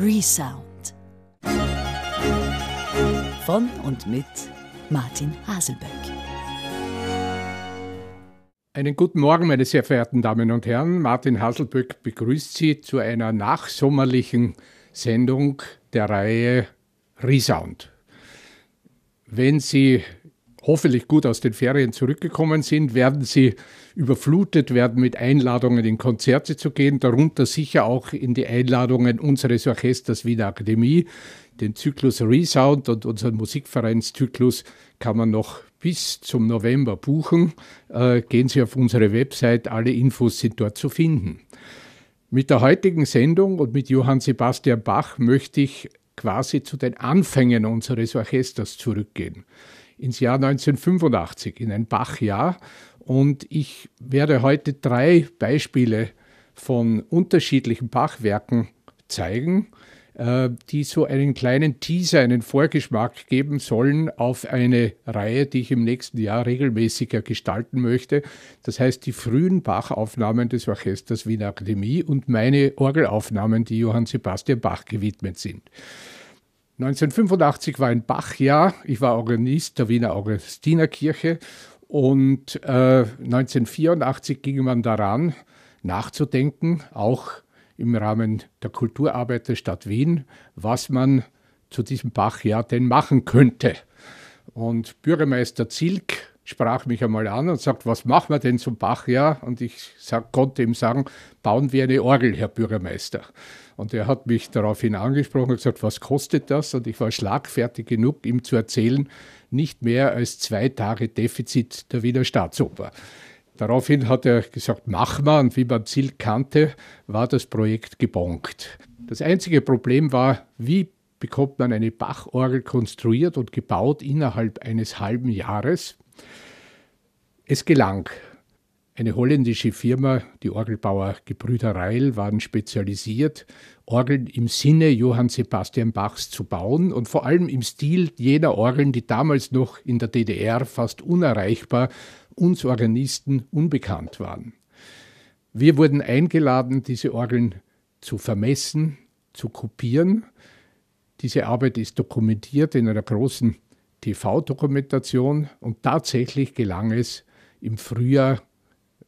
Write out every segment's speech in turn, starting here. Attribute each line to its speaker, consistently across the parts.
Speaker 1: Resound. Von und mit Martin Haselböck.
Speaker 2: Einen guten Morgen, meine sehr verehrten Damen und Herren. Martin Haselböck begrüßt Sie zu einer nachsommerlichen Sendung der Reihe Resound. Wenn Sie hoffentlich gut aus den Ferien zurückgekommen sind, werden Sie überflutet werden mit Einladungen in Konzerte zu gehen, darunter sicher auch in die Einladungen unseres Orchesters Wiener Akademie. Den Zyklus Resound und unseren Musikvereinszyklus kann man noch bis zum November buchen. Äh, gehen Sie auf unsere Website, alle Infos sind dort zu finden. Mit der heutigen Sendung und mit Johann Sebastian Bach möchte ich quasi zu den Anfängen unseres Orchesters zurückgehen. Ins Jahr 1985, in ein Bachjahr. Und ich werde heute drei Beispiele von unterschiedlichen Bachwerken zeigen, äh, die so einen kleinen Teaser, einen Vorgeschmack geben sollen auf eine Reihe, die ich im nächsten Jahr regelmäßiger gestalten möchte. Das heißt, die frühen Bachaufnahmen des Orchesters Wiener Akademie und meine Orgelaufnahmen, die Johann Sebastian Bach gewidmet sind. 1985 war ein Bachjahr. Ich war Organist der Wiener Augustinerkirche und äh, 1984 ging man daran, nachzudenken, auch im Rahmen der Kulturarbeit der Stadt Wien, was man zu diesem Bachjahr denn machen könnte. Und Bürgermeister Zilk sprach mich einmal an und sagt, was machen wir denn zum Bachjahr? Und ich sag, konnte ihm sagen, bauen wir eine Orgel, Herr Bürgermeister. Und er hat mich daraufhin angesprochen und gesagt, was kostet das? Und ich war schlagfertig genug, ihm zu erzählen, nicht mehr als zwei Tage Defizit der Wiener Staatsoper. Daraufhin hat er gesagt, mach mal. Und wie man Ziel kannte, war das Projekt gebonkt. Das einzige Problem war, wie bekommt man eine Bachorgel konstruiert und gebaut innerhalb eines halben Jahres. Es gelang. Eine holländische Firma, die Orgelbauer Gebrüder Reil, waren spezialisiert, Orgeln im Sinne Johann Sebastian Bachs zu bauen und vor allem im Stil jener Orgeln, die damals noch in der DDR fast unerreichbar uns Organisten unbekannt waren. Wir wurden eingeladen, diese Orgeln zu vermessen, zu kopieren. Diese Arbeit ist dokumentiert in einer großen TV-Dokumentation und tatsächlich gelang es im Frühjahr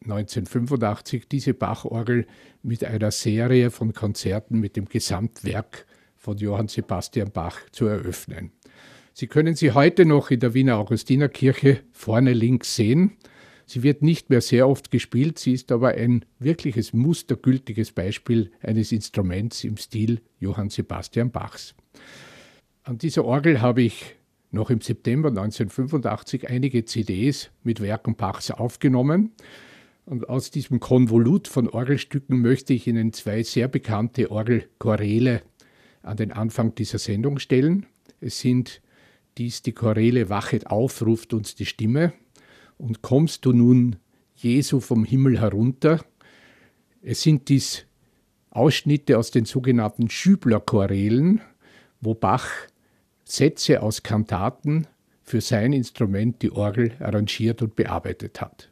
Speaker 2: 1985 diese Bachorgel mit einer Serie von Konzerten mit dem Gesamtwerk von Johann Sebastian Bach zu eröffnen. Sie können sie heute noch in der Wiener Augustinerkirche vorne links sehen. Sie wird nicht mehr sehr oft gespielt, sie ist aber ein wirkliches mustergültiges Beispiel eines Instruments im Stil Johann Sebastian Bachs. An dieser Orgel habe ich noch im September 1985 einige CDs mit Werken Bachs aufgenommen. Und aus diesem Konvolut von Orgelstücken möchte ich Ihnen zwei sehr bekannte Orgelchoräle an den Anfang dieser Sendung stellen. Es sind dies die Choräle Wachet auf, ruft uns die Stimme. Und kommst du nun, Jesu, vom Himmel herunter? Es sind dies Ausschnitte aus den sogenannten Schübler-Chorälen, wo Bach Sätze aus Kantaten für sein Instrument, die Orgel, arrangiert und bearbeitet hat.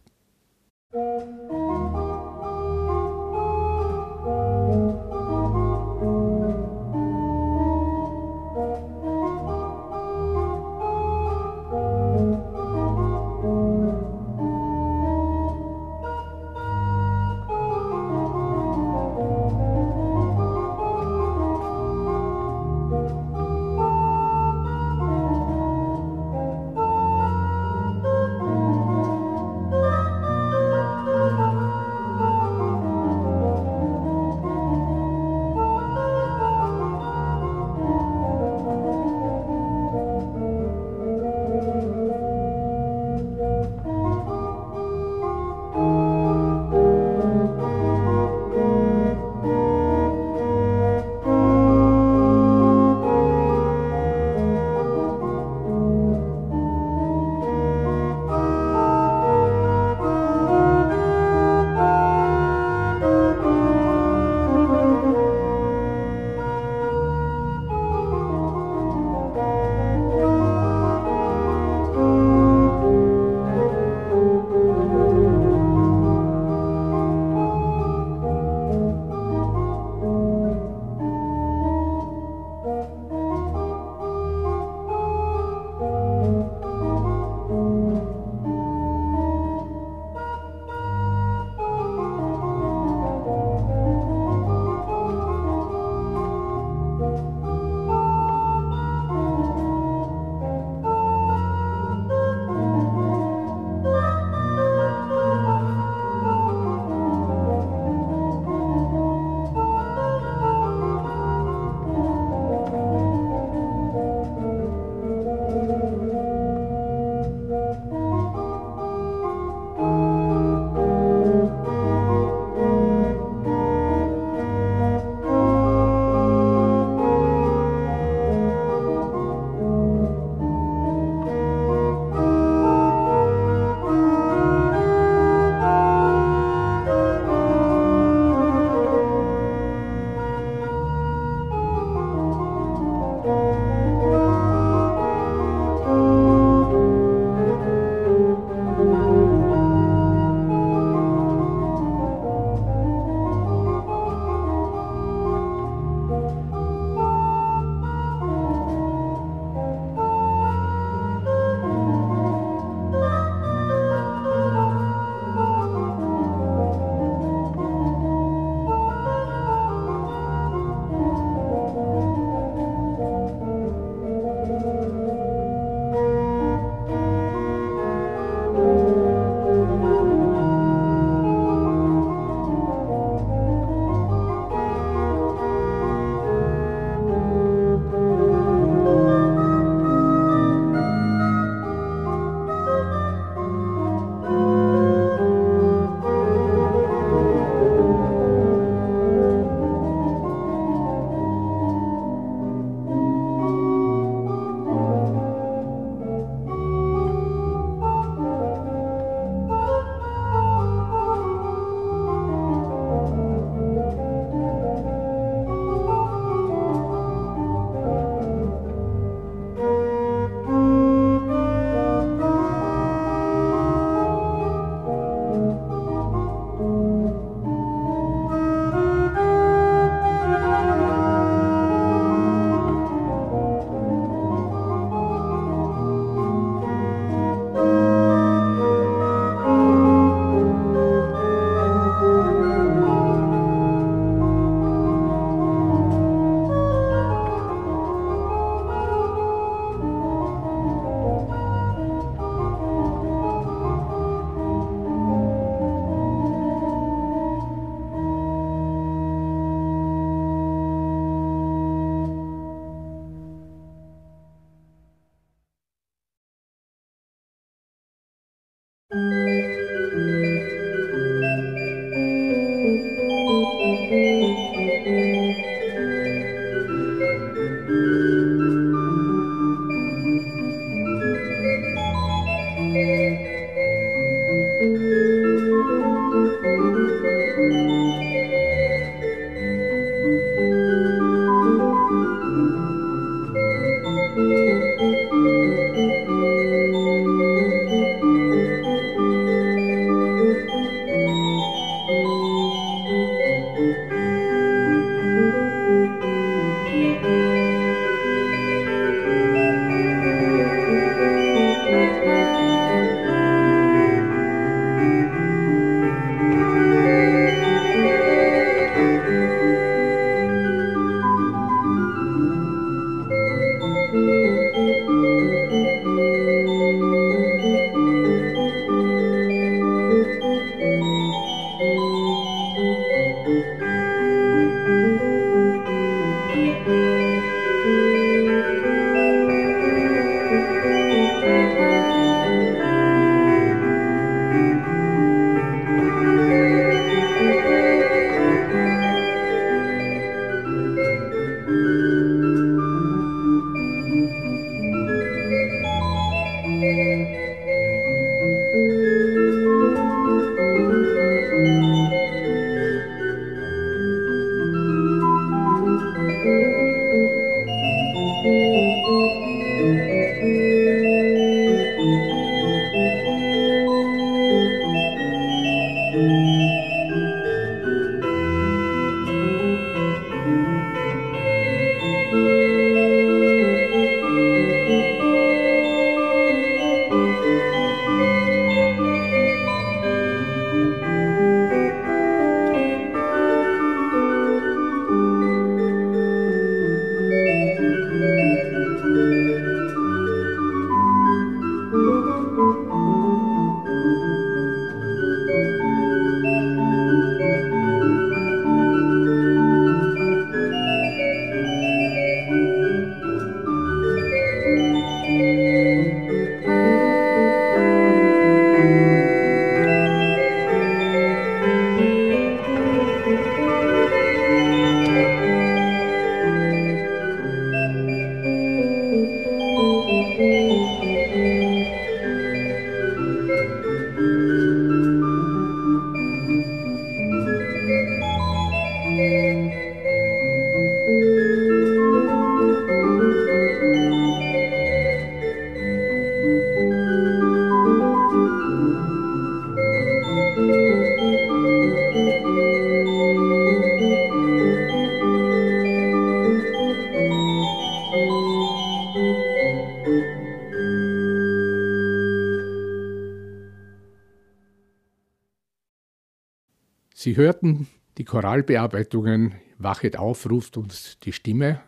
Speaker 2: Hörten die Choralbearbeitungen Wachet auf, ruft uns die Stimme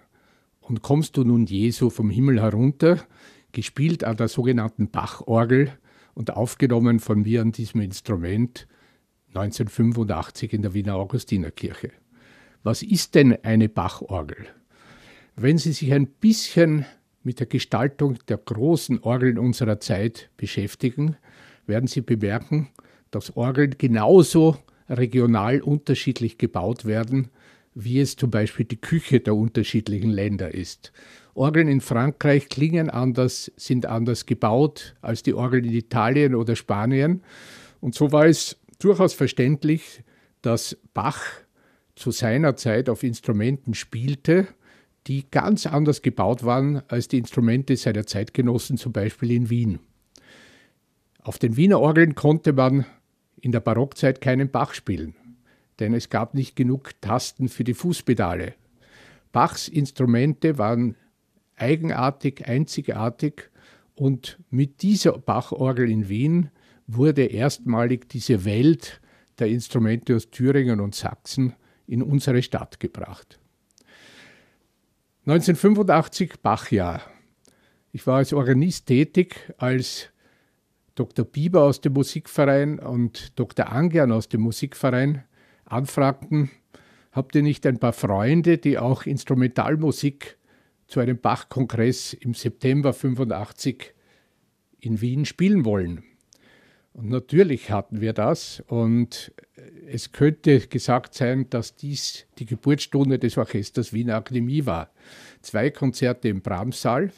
Speaker 2: und kommst du nun Jesu vom Himmel herunter, gespielt an der sogenannten Bachorgel und aufgenommen von mir an diesem Instrument 1985 in der Wiener Augustinerkirche. Was ist denn eine Bachorgel? Wenn Sie sich ein bisschen mit der Gestaltung der großen Orgeln unserer Zeit beschäftigen, werden Sie bemerken, dass Orgeln genauso regional unterschiedlich gebaut werden, wie es zum Beispiel die Küche der unterschiedlichen Länder ist. Orgeln in Frankreich klingen anders, sind anders gebaut als die Orgeln in Italien oder Spanien. Und so war es durchaus verständlich, dass Bach zu seiner Zeit auf Instrumenten spielte, die ganz anders gebaut waren als die Instrumente seiner Zeitgenossen, zum Beispiel in Wien. Auf den Wiener Orgeln konnte man in der Barockzeit keinen Bach spielen, denn es gab nicht genug Tasten für die Fußpedale. Bachs Instrumente waren eigenartig, einzigartig und mit dieser Bachorgel in Wien wurde erstmalig diese Welt der Instrumente aus Thüringen und Sachsen in unsere Stadt gebracht. 1985 Bachjahr. Ich war als Organist tätig, als Dr. Bieber aus dem Musikverein und Dr. Angian aus dem Musikverein anfragten, habt ihr nicht ein paar Freunde, die auch Instrumentalmusik zu einem Bach-Kongress im September 85 in Wien spielen wollen? Und natürlich hatten wir das und es könnte gesagt sein, dass dies die Geburtsstunde des Orchesters Wiener Akademie war. Zwei Konzerte im Brahmssaal,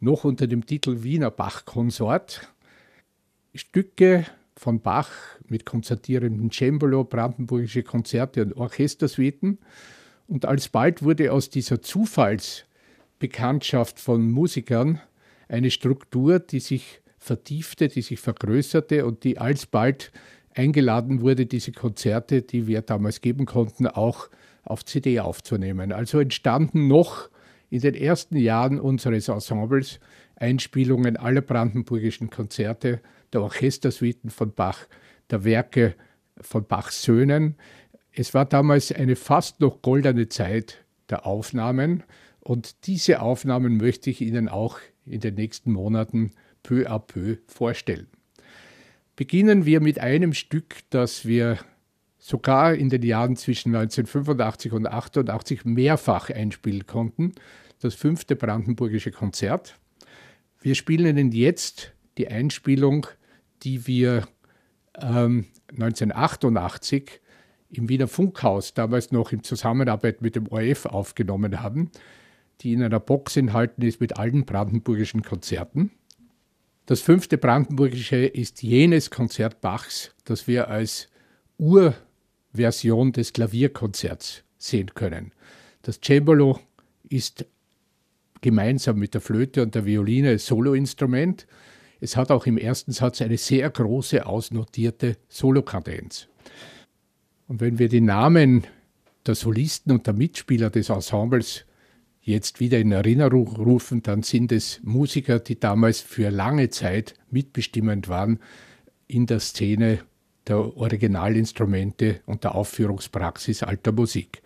Speaker 2: noch unter dem Titel Wiener Bach-Konsort Stücke von Bach mit konzertierenden Cembalo, brandenburgische Konzerte und Orchestersuiten. Und alsbald wurde aus dieser Zufallsbekanntschaft von Musikern eine Struktur, die sich vertiefte, die sich vergrößerte und die alsbald eingeladen wurde, diese Konzerte, die wir damals geben konnten, auch auf CD aufzunehmen. Also entstanden noch in den ersten Jahren unseres Ensembles Einspielungen aller brandenburgischen Konzerte der Orchestersuiten von Bach, der Werke von Bachs Söhnen. Es war damals eine fast noch goldene Zeit der Aufnahmen und diese Aufnahmen möchte ich Ihnen auch in den nächsten Monaten peu à peu vorstellen. Beginnen wir mit einem Stück, das wir sogar in den Jahren zwischen 1985 und 1988 mehrfach einspielen konnten, das fünfte Brandenburgische Konzert. Wir spielen Ihnen jetzt die Einspielung die wir ähm, 1988 im Wiener Funkhaus, damals noch in Zusammenarbeit mit dem ORF aufgenommen haben, die in einer Box enthalten ist mit allen brandenburgischen Konzerten. Das fünfte brandenburgische ist jenes Konzert Bachs, das wir als Urversion des Klavierkonzerts sehen können. Das Cembalo ist gemeinsam mit der Flöte und der Violine Soloinstrument. Es hat auch im ersten Satz eine sehr große ausnotierte Solokadenz. Und wenn wir die Namen der Solisten und der Mitspieler des Ensembles jetzt wieder in Erinnerung rufen, dann sind es Musiker, die damals für lange Zeit mitbestimmend waren in der Szene der Originalinstrumente und der Aufführungspraxis alter Musik.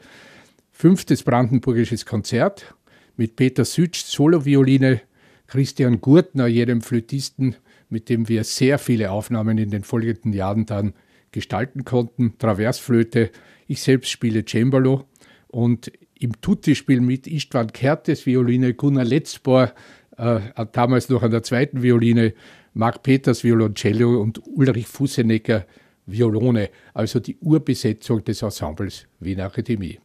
Speaker 2: Fünftes Brandenburgisches Konzert mit Peter Sütsch Solovioline, Christian Gurtner, jedem Flötisten, mit dem wir sehr viele Aufnahmen in den folgenden Jahren dann gestalten konnten, Traversflöte. Ich selbst spiele Cembalo und im Tutti-Spiel mit Istvan Kertes Violine, Gunnar Letzbohr, äh, damals noch an der zweiten Violine, Marc Peters Violoncello und Ulrich Fussenecker Violone, also die Urbesetzung des Ensembles Wiener Akademie.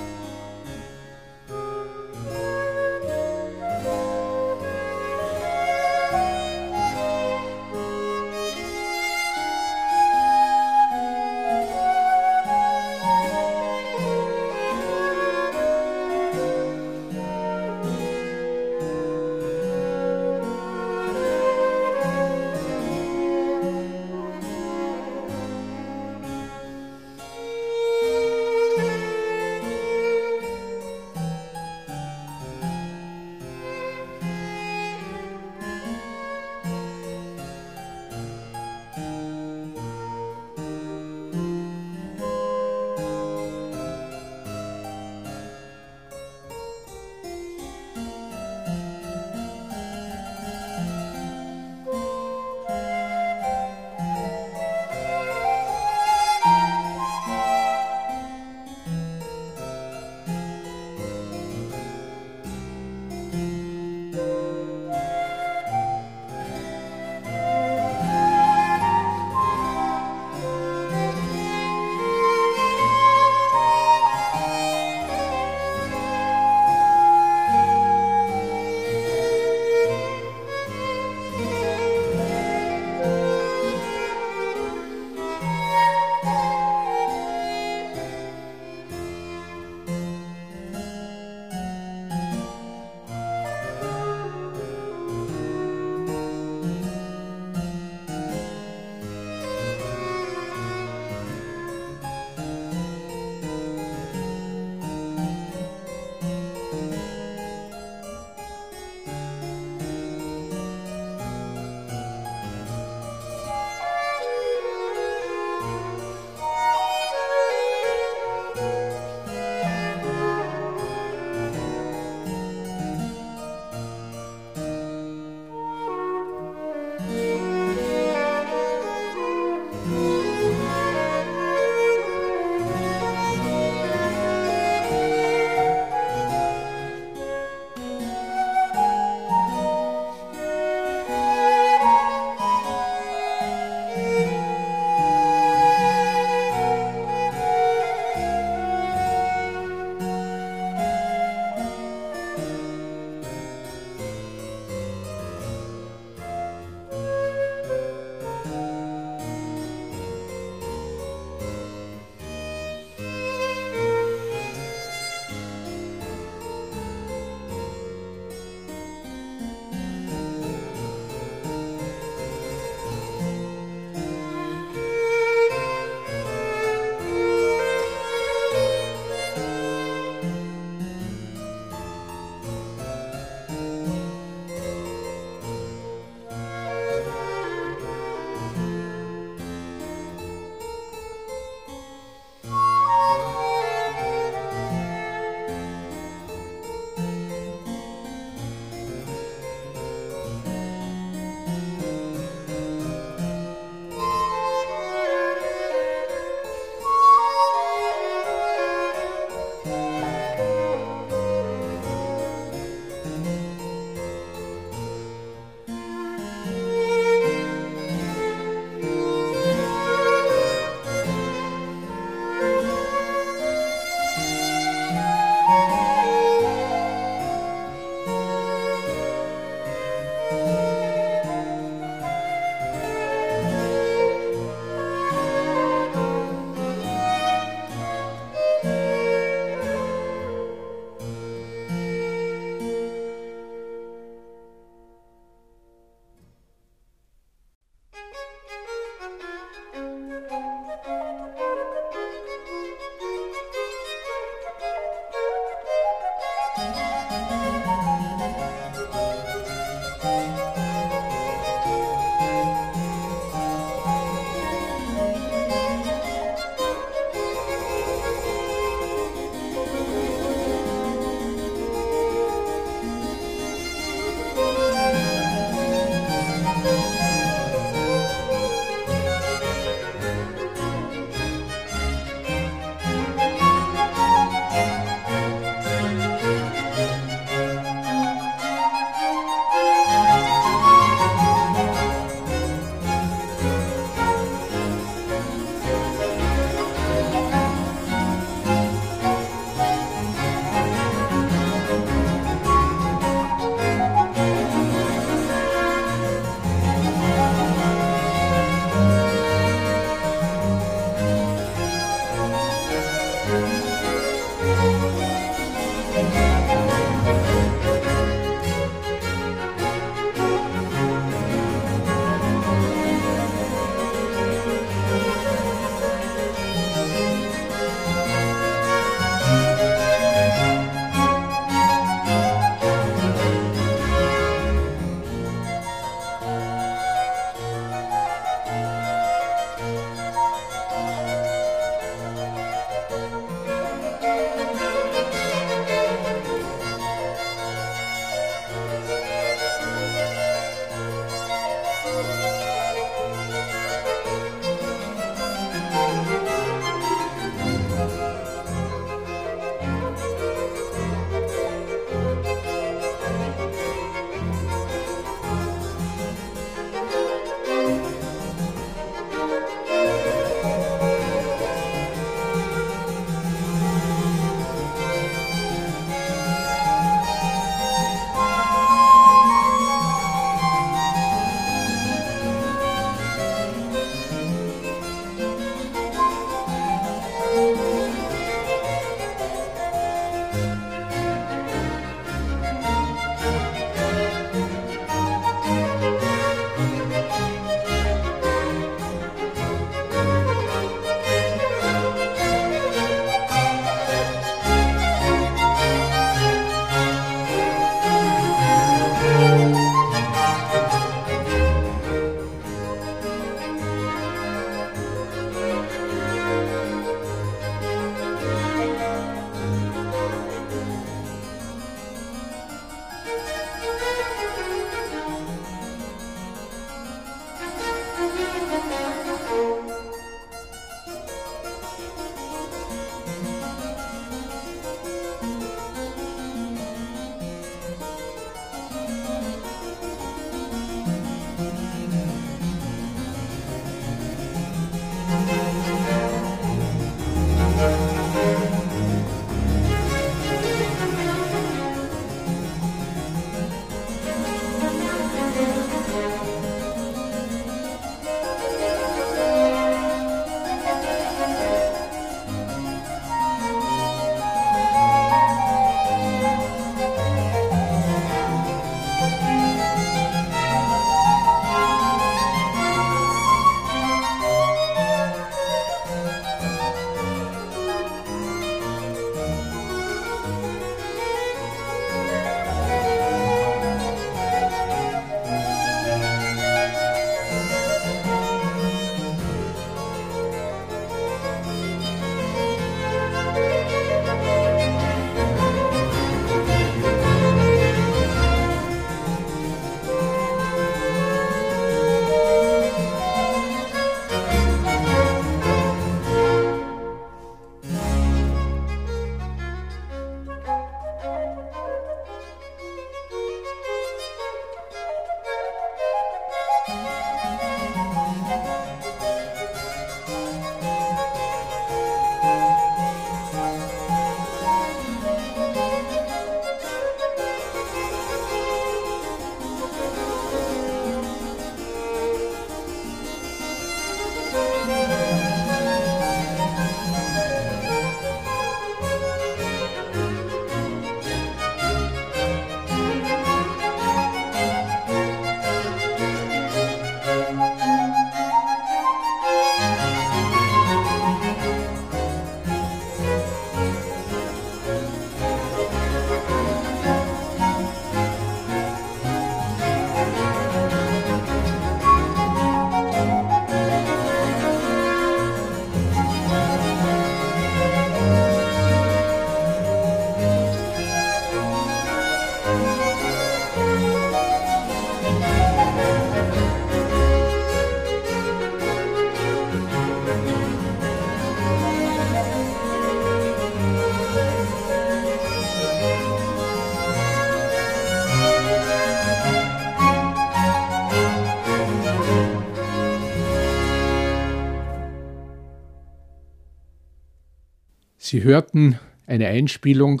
Speaker 2: Sie hörten eine Einspielung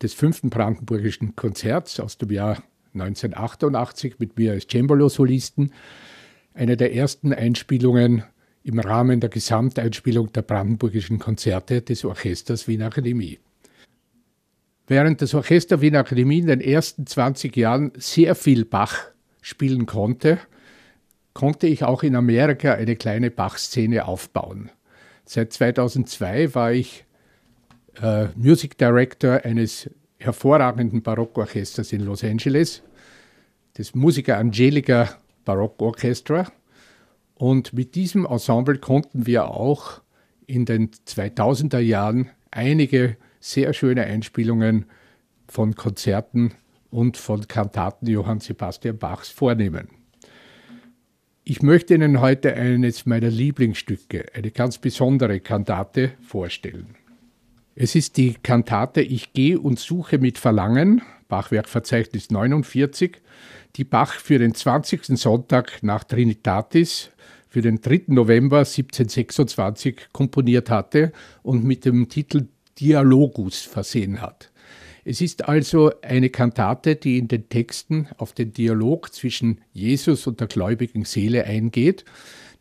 Speaker 2: des fünften Brandenburgischen Konzerts aus dem Jahr 1988 mit mir als Cembalo-Solisten, eine der ersten Einspielungen im Rahmen der Gesamteinspielung der Brandenburgischen Konzerte des Orchesters Wiener Akademie. Während das Orchester Wiener Akademie in den ersten 20 Jahren sehr viel Bach spielen konnte, konnte ich auch in Amerika eine kleine Bach-Szene aufbauen. Seit 2002 war ich äh, Music Director eines hervorragenden Barockorchesters in Los Angeles, das Musiker Angelica Barockorchestra. Und mit diesem Ensemble konnten wir auch in den 2000er Jahren einige sehr schöne Einspielungen von Konzerten und von Kantaten Johann Sebastian Bachs vornehmen. Ich möchte Ihnen heute eines meiner Lieblingsstücke, eine ganz besondere Kantate, vorstellen. Es ist die Kantate Ich gehe und suche mit Verlangen, Bachwerkverzeichnis 49, die Bach für den 20. Sonntag nach Trinitatis für den 3. November 1726 komponiert hatte und mit dem Titel Dialogus versehen hat. Es ist also eine Kantate, die in den Texten auf den Dialog zwischen Jesus und der gläubigen Seele eingeht,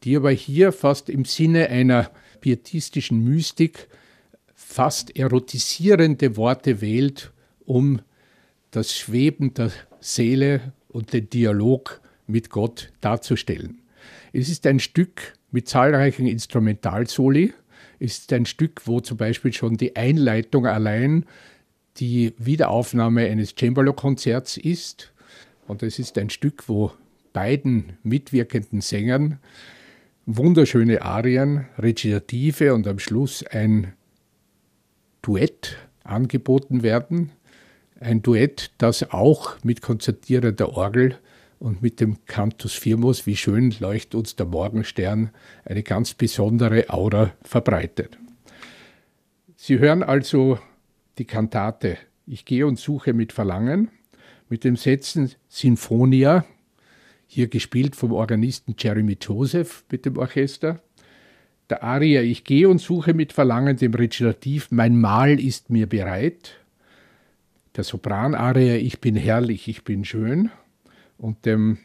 Speaker 2: die aber hier fast im Sinne einer pietistischen Mystik fast erotisierende Worte wählt, um das Schweben der Seele und den Dialog mit Gott darzustellen. Es ist ein Stück mit zahlreichen Instrumentalsoli. Es ist ein Stück, wo zum Beispiel schon die Einleitung allein die Wiederaufnahme eines Cembalo-Konzerts ist. Und es ist ein Stück, wo beiden mitwirkenden Sängern wunderschöne Arien, Rezitative und am Schluss ein Duett angeboten werden. Ein Duett, das auch mit konzertierender Orgel und mit dem Cantus Firmus, wie schön leuchtet uns der Morgenstern, eine ganz besondere Aura verbreitet. Sie hören also die Kantate Ich gehe und suche mit Verlangen mit dem Sätzen Sinfonia, hier gespielt vom Organisten Jeremy Joseph mit dem Orchester. Der Aria Ich gehe und suche mit Verlangen dem Rezitativ Mein Mahl ist mir bereit. Der Sopran-Aria Ich bin herrlich, ich bin schön und dem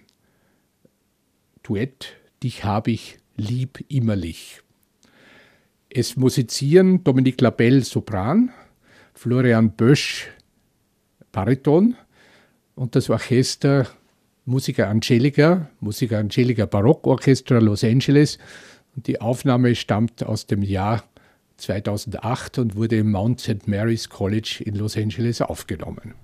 Speaker 2: Duett Dich hab ich lieb immerlich. Es musizieren Dominique Labelle Sopran, Florian Bösch Bariton und das Orchester Musiker Angelica, Musiker Angelica Barockorchestra Los Angeles. Und die Aufnahme stammt aus dem Jahr 2008 und wurde im Mount St. Mary's College in Los Angeles aufgenommen.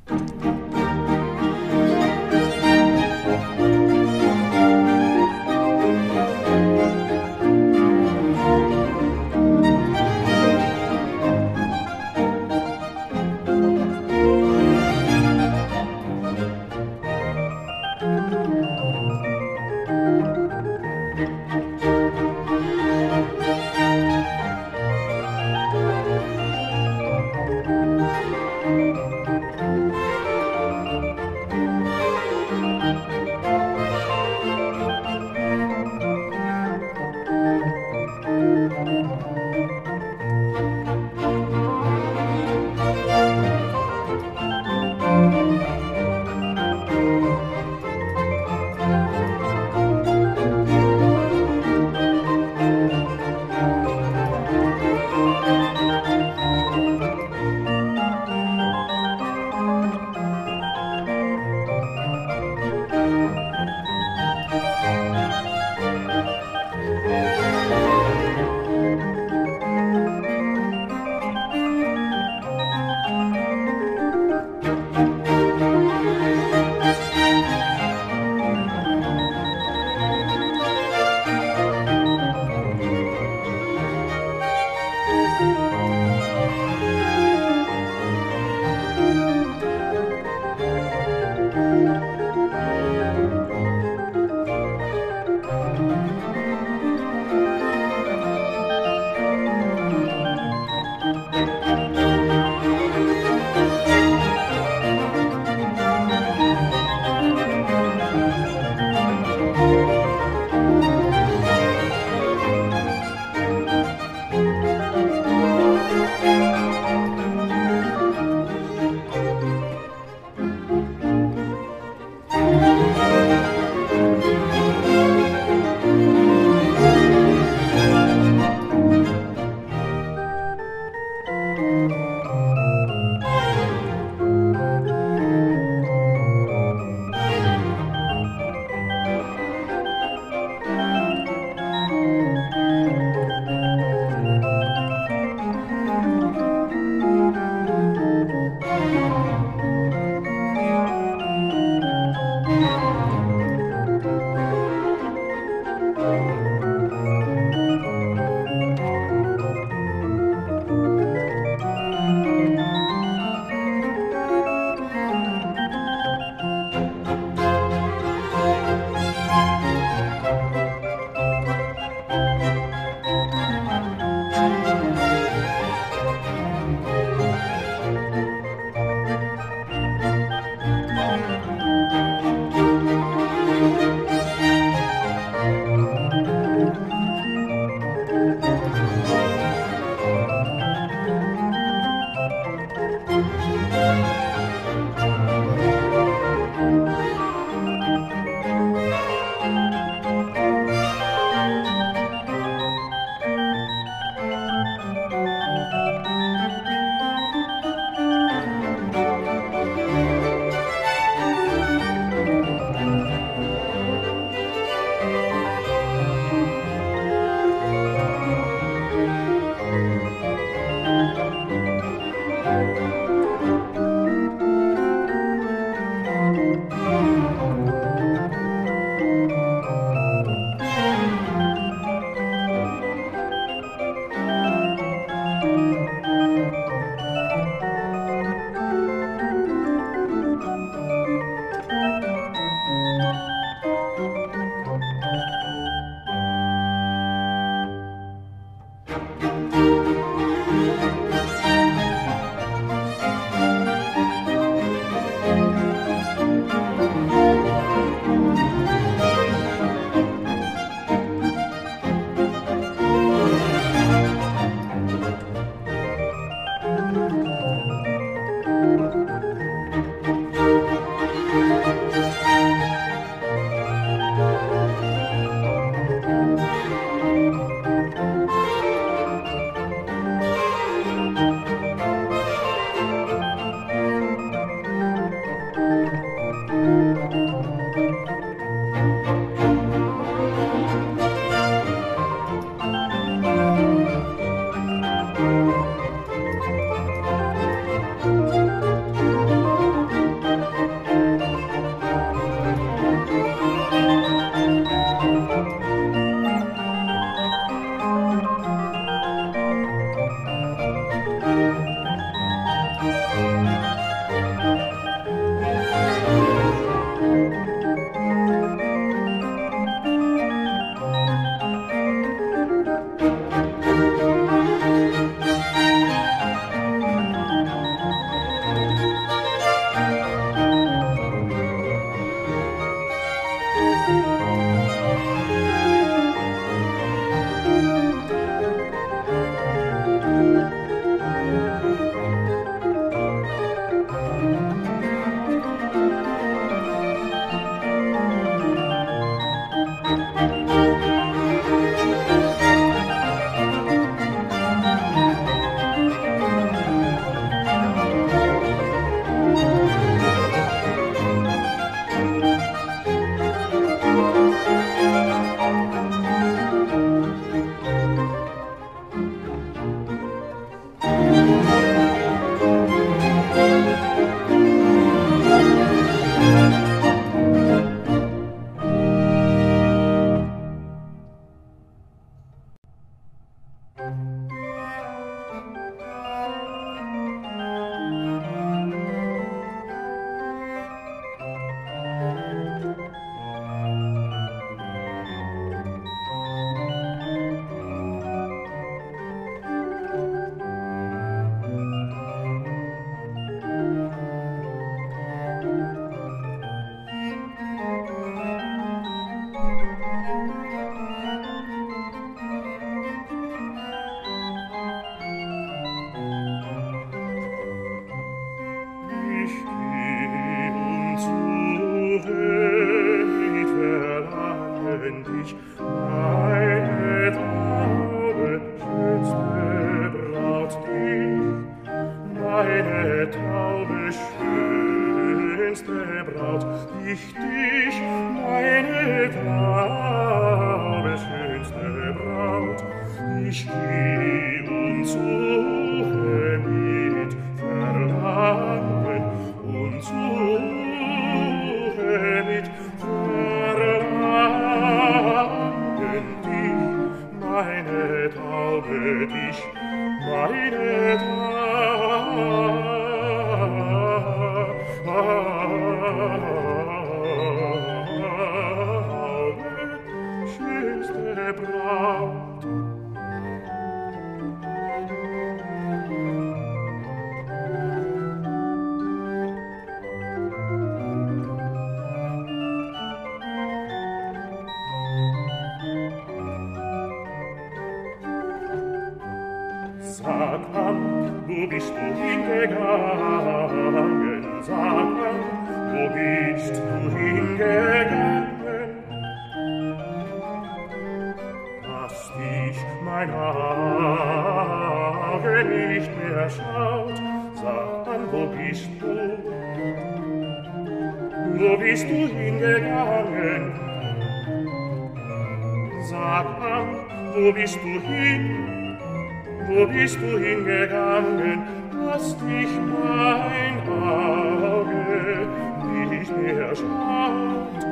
Speaker 3: gegangen. Dass dich mein Auge nicht mehr schaut, sag dann, wo bist du? Wo bist du hingegangen? Sag an, wo bist du hin? Wo bist du hingegangen? Lass dich mein Auge nicht mehr schaut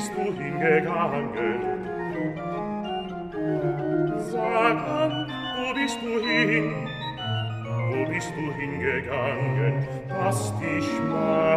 Speaker 3: bist du hingegangen? Sag an, wo bist du hin? Wo bist du hingegangen? Hast dich mal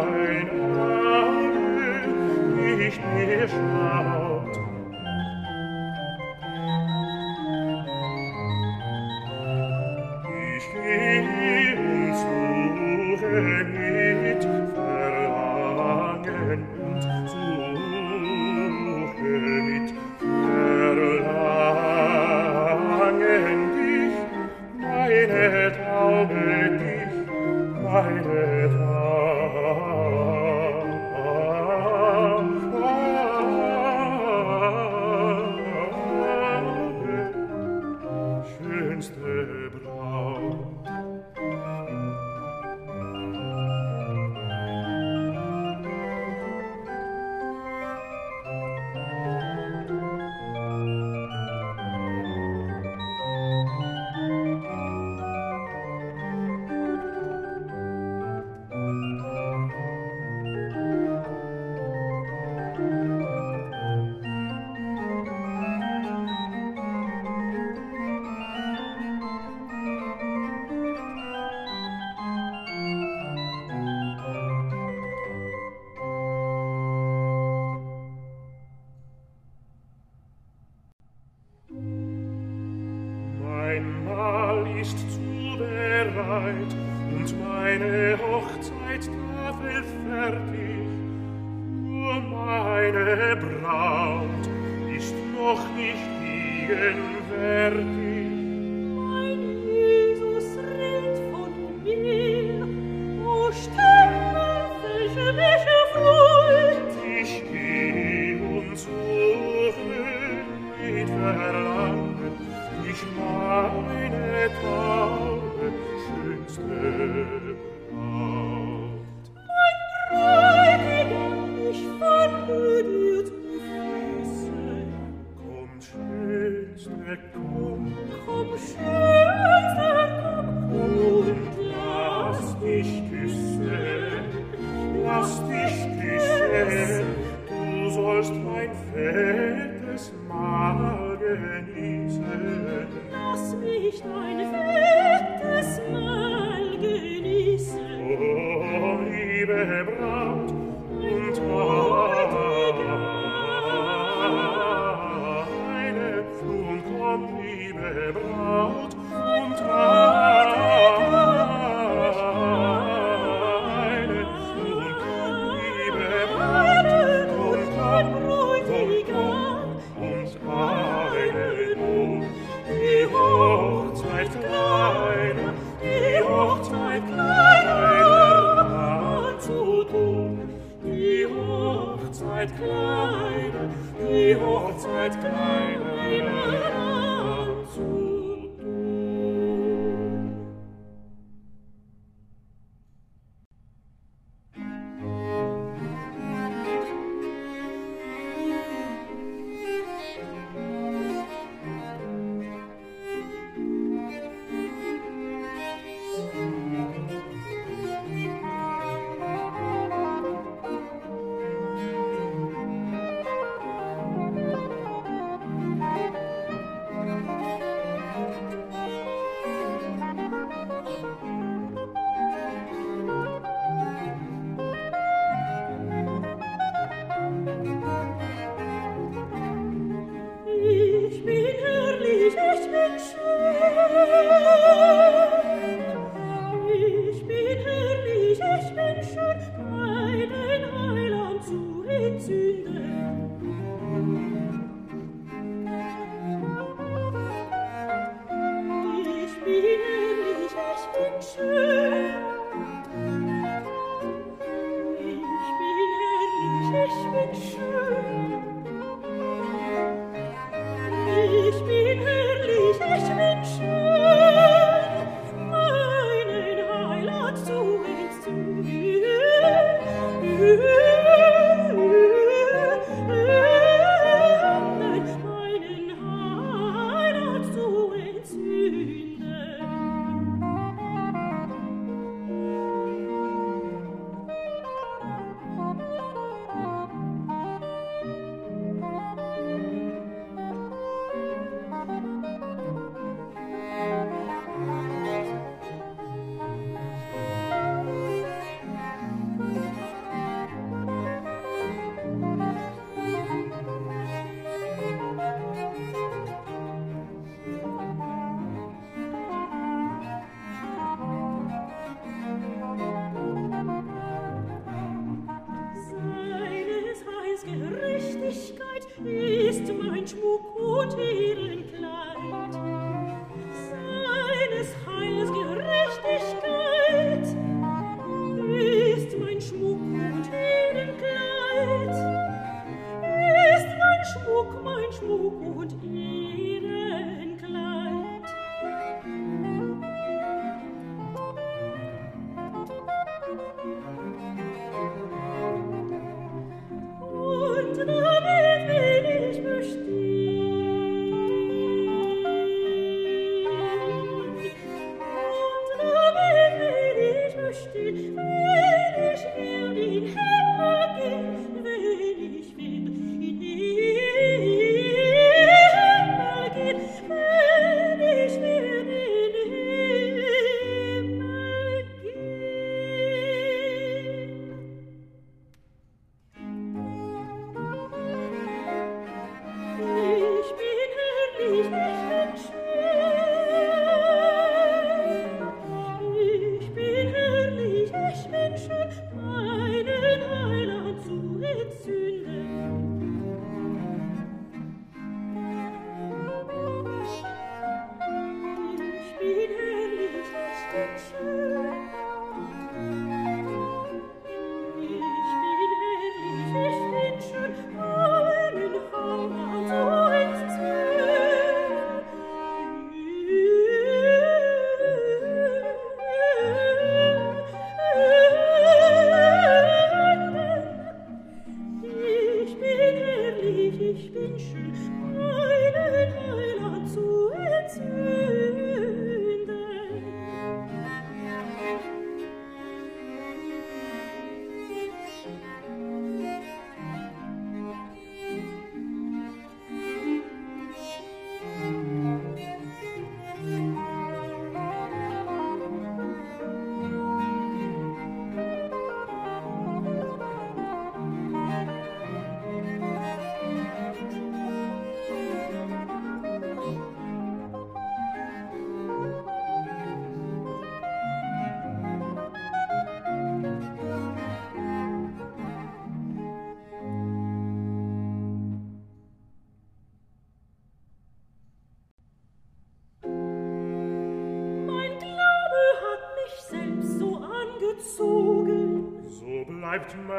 Speaker 3: you.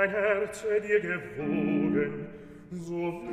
Speaker 4: Herze dir gewogen, so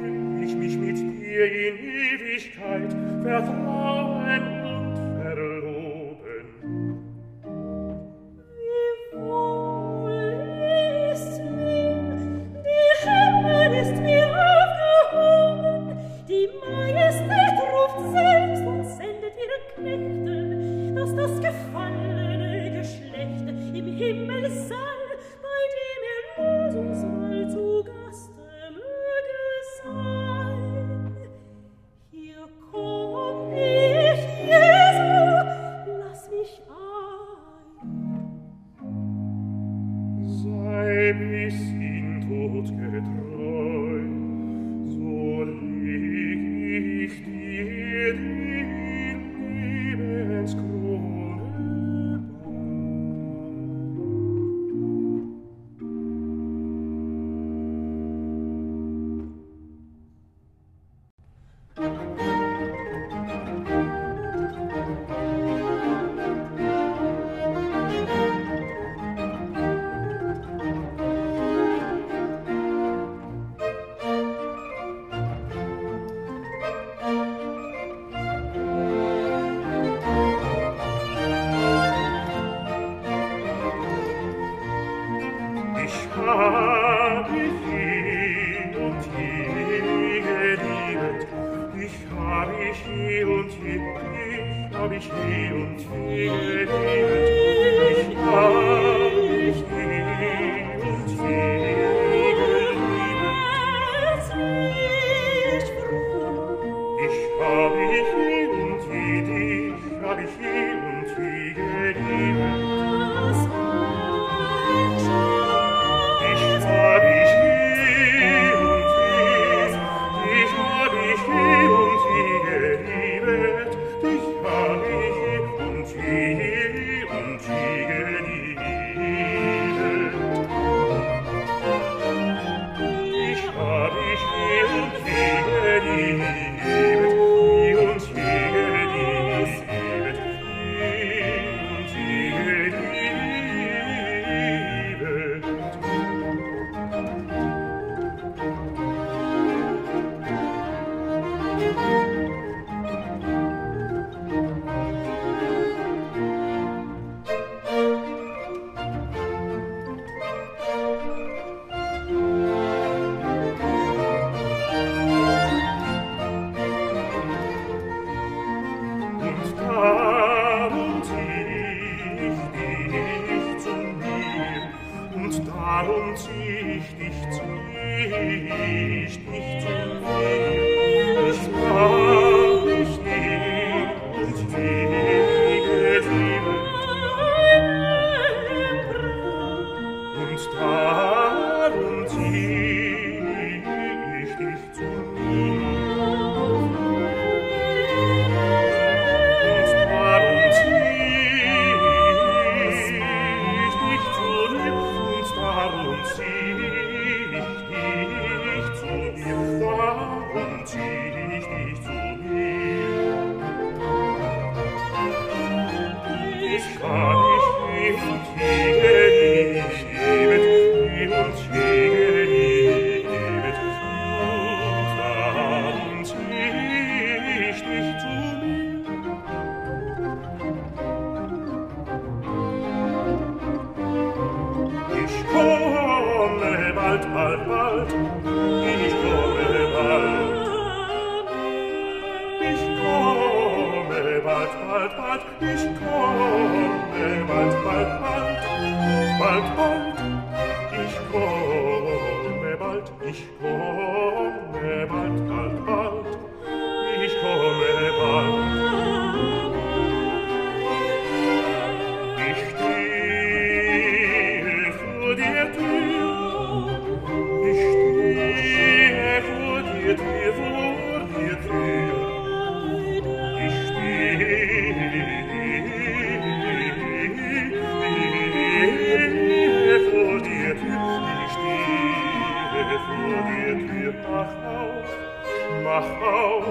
Speaker 5: mach auf,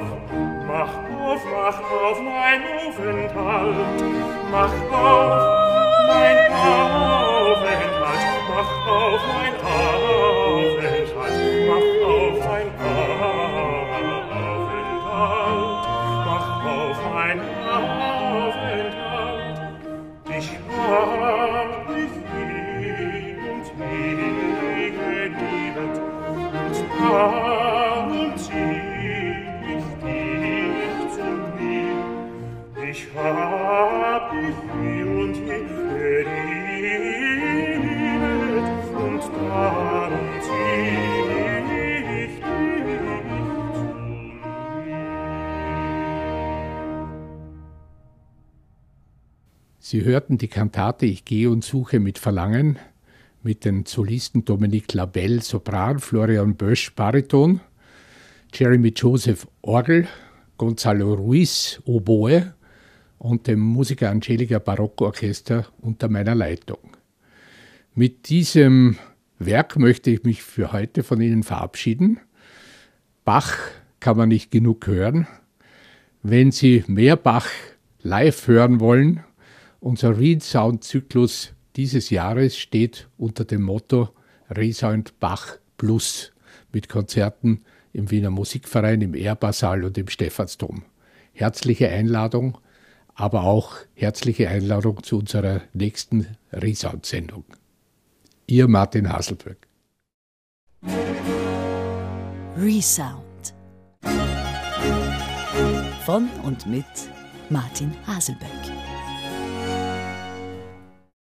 Speaker 5: mach auf, mach auf mein Ofenthalt, mach auf,
Speaker 2: Sie hörten die Kantate Ich gehe und suche mit Verlangen mit den Solisten Dominique Labelle Sopran, Florian Bösch Bariton, Jeremy Joseph Orgel, Gonzalo Ruiz Oboe und dem Musiker Angelica Barockorchester unter meiner Leitung. Mit diesem Werk möchte ich mich für heute von Ihnen verabschieden. Bach kann man nicht genug hören. Wenn Sie mehr Bach live hören wollen, unser Resound-Zyklus dieses Jahres steht unter dem Motto Resound Bach Plus mit Konzerten im Wiener Musikverein, im Ehrbarsaal und im Stephansdom. Herzliche Einladung, aber auch herzliche Einladung zu unserer nächsten Resound-Sendung. Ihr Martin Haselböck.
Speaker 1: Resound Von und mit Martin Haselböck.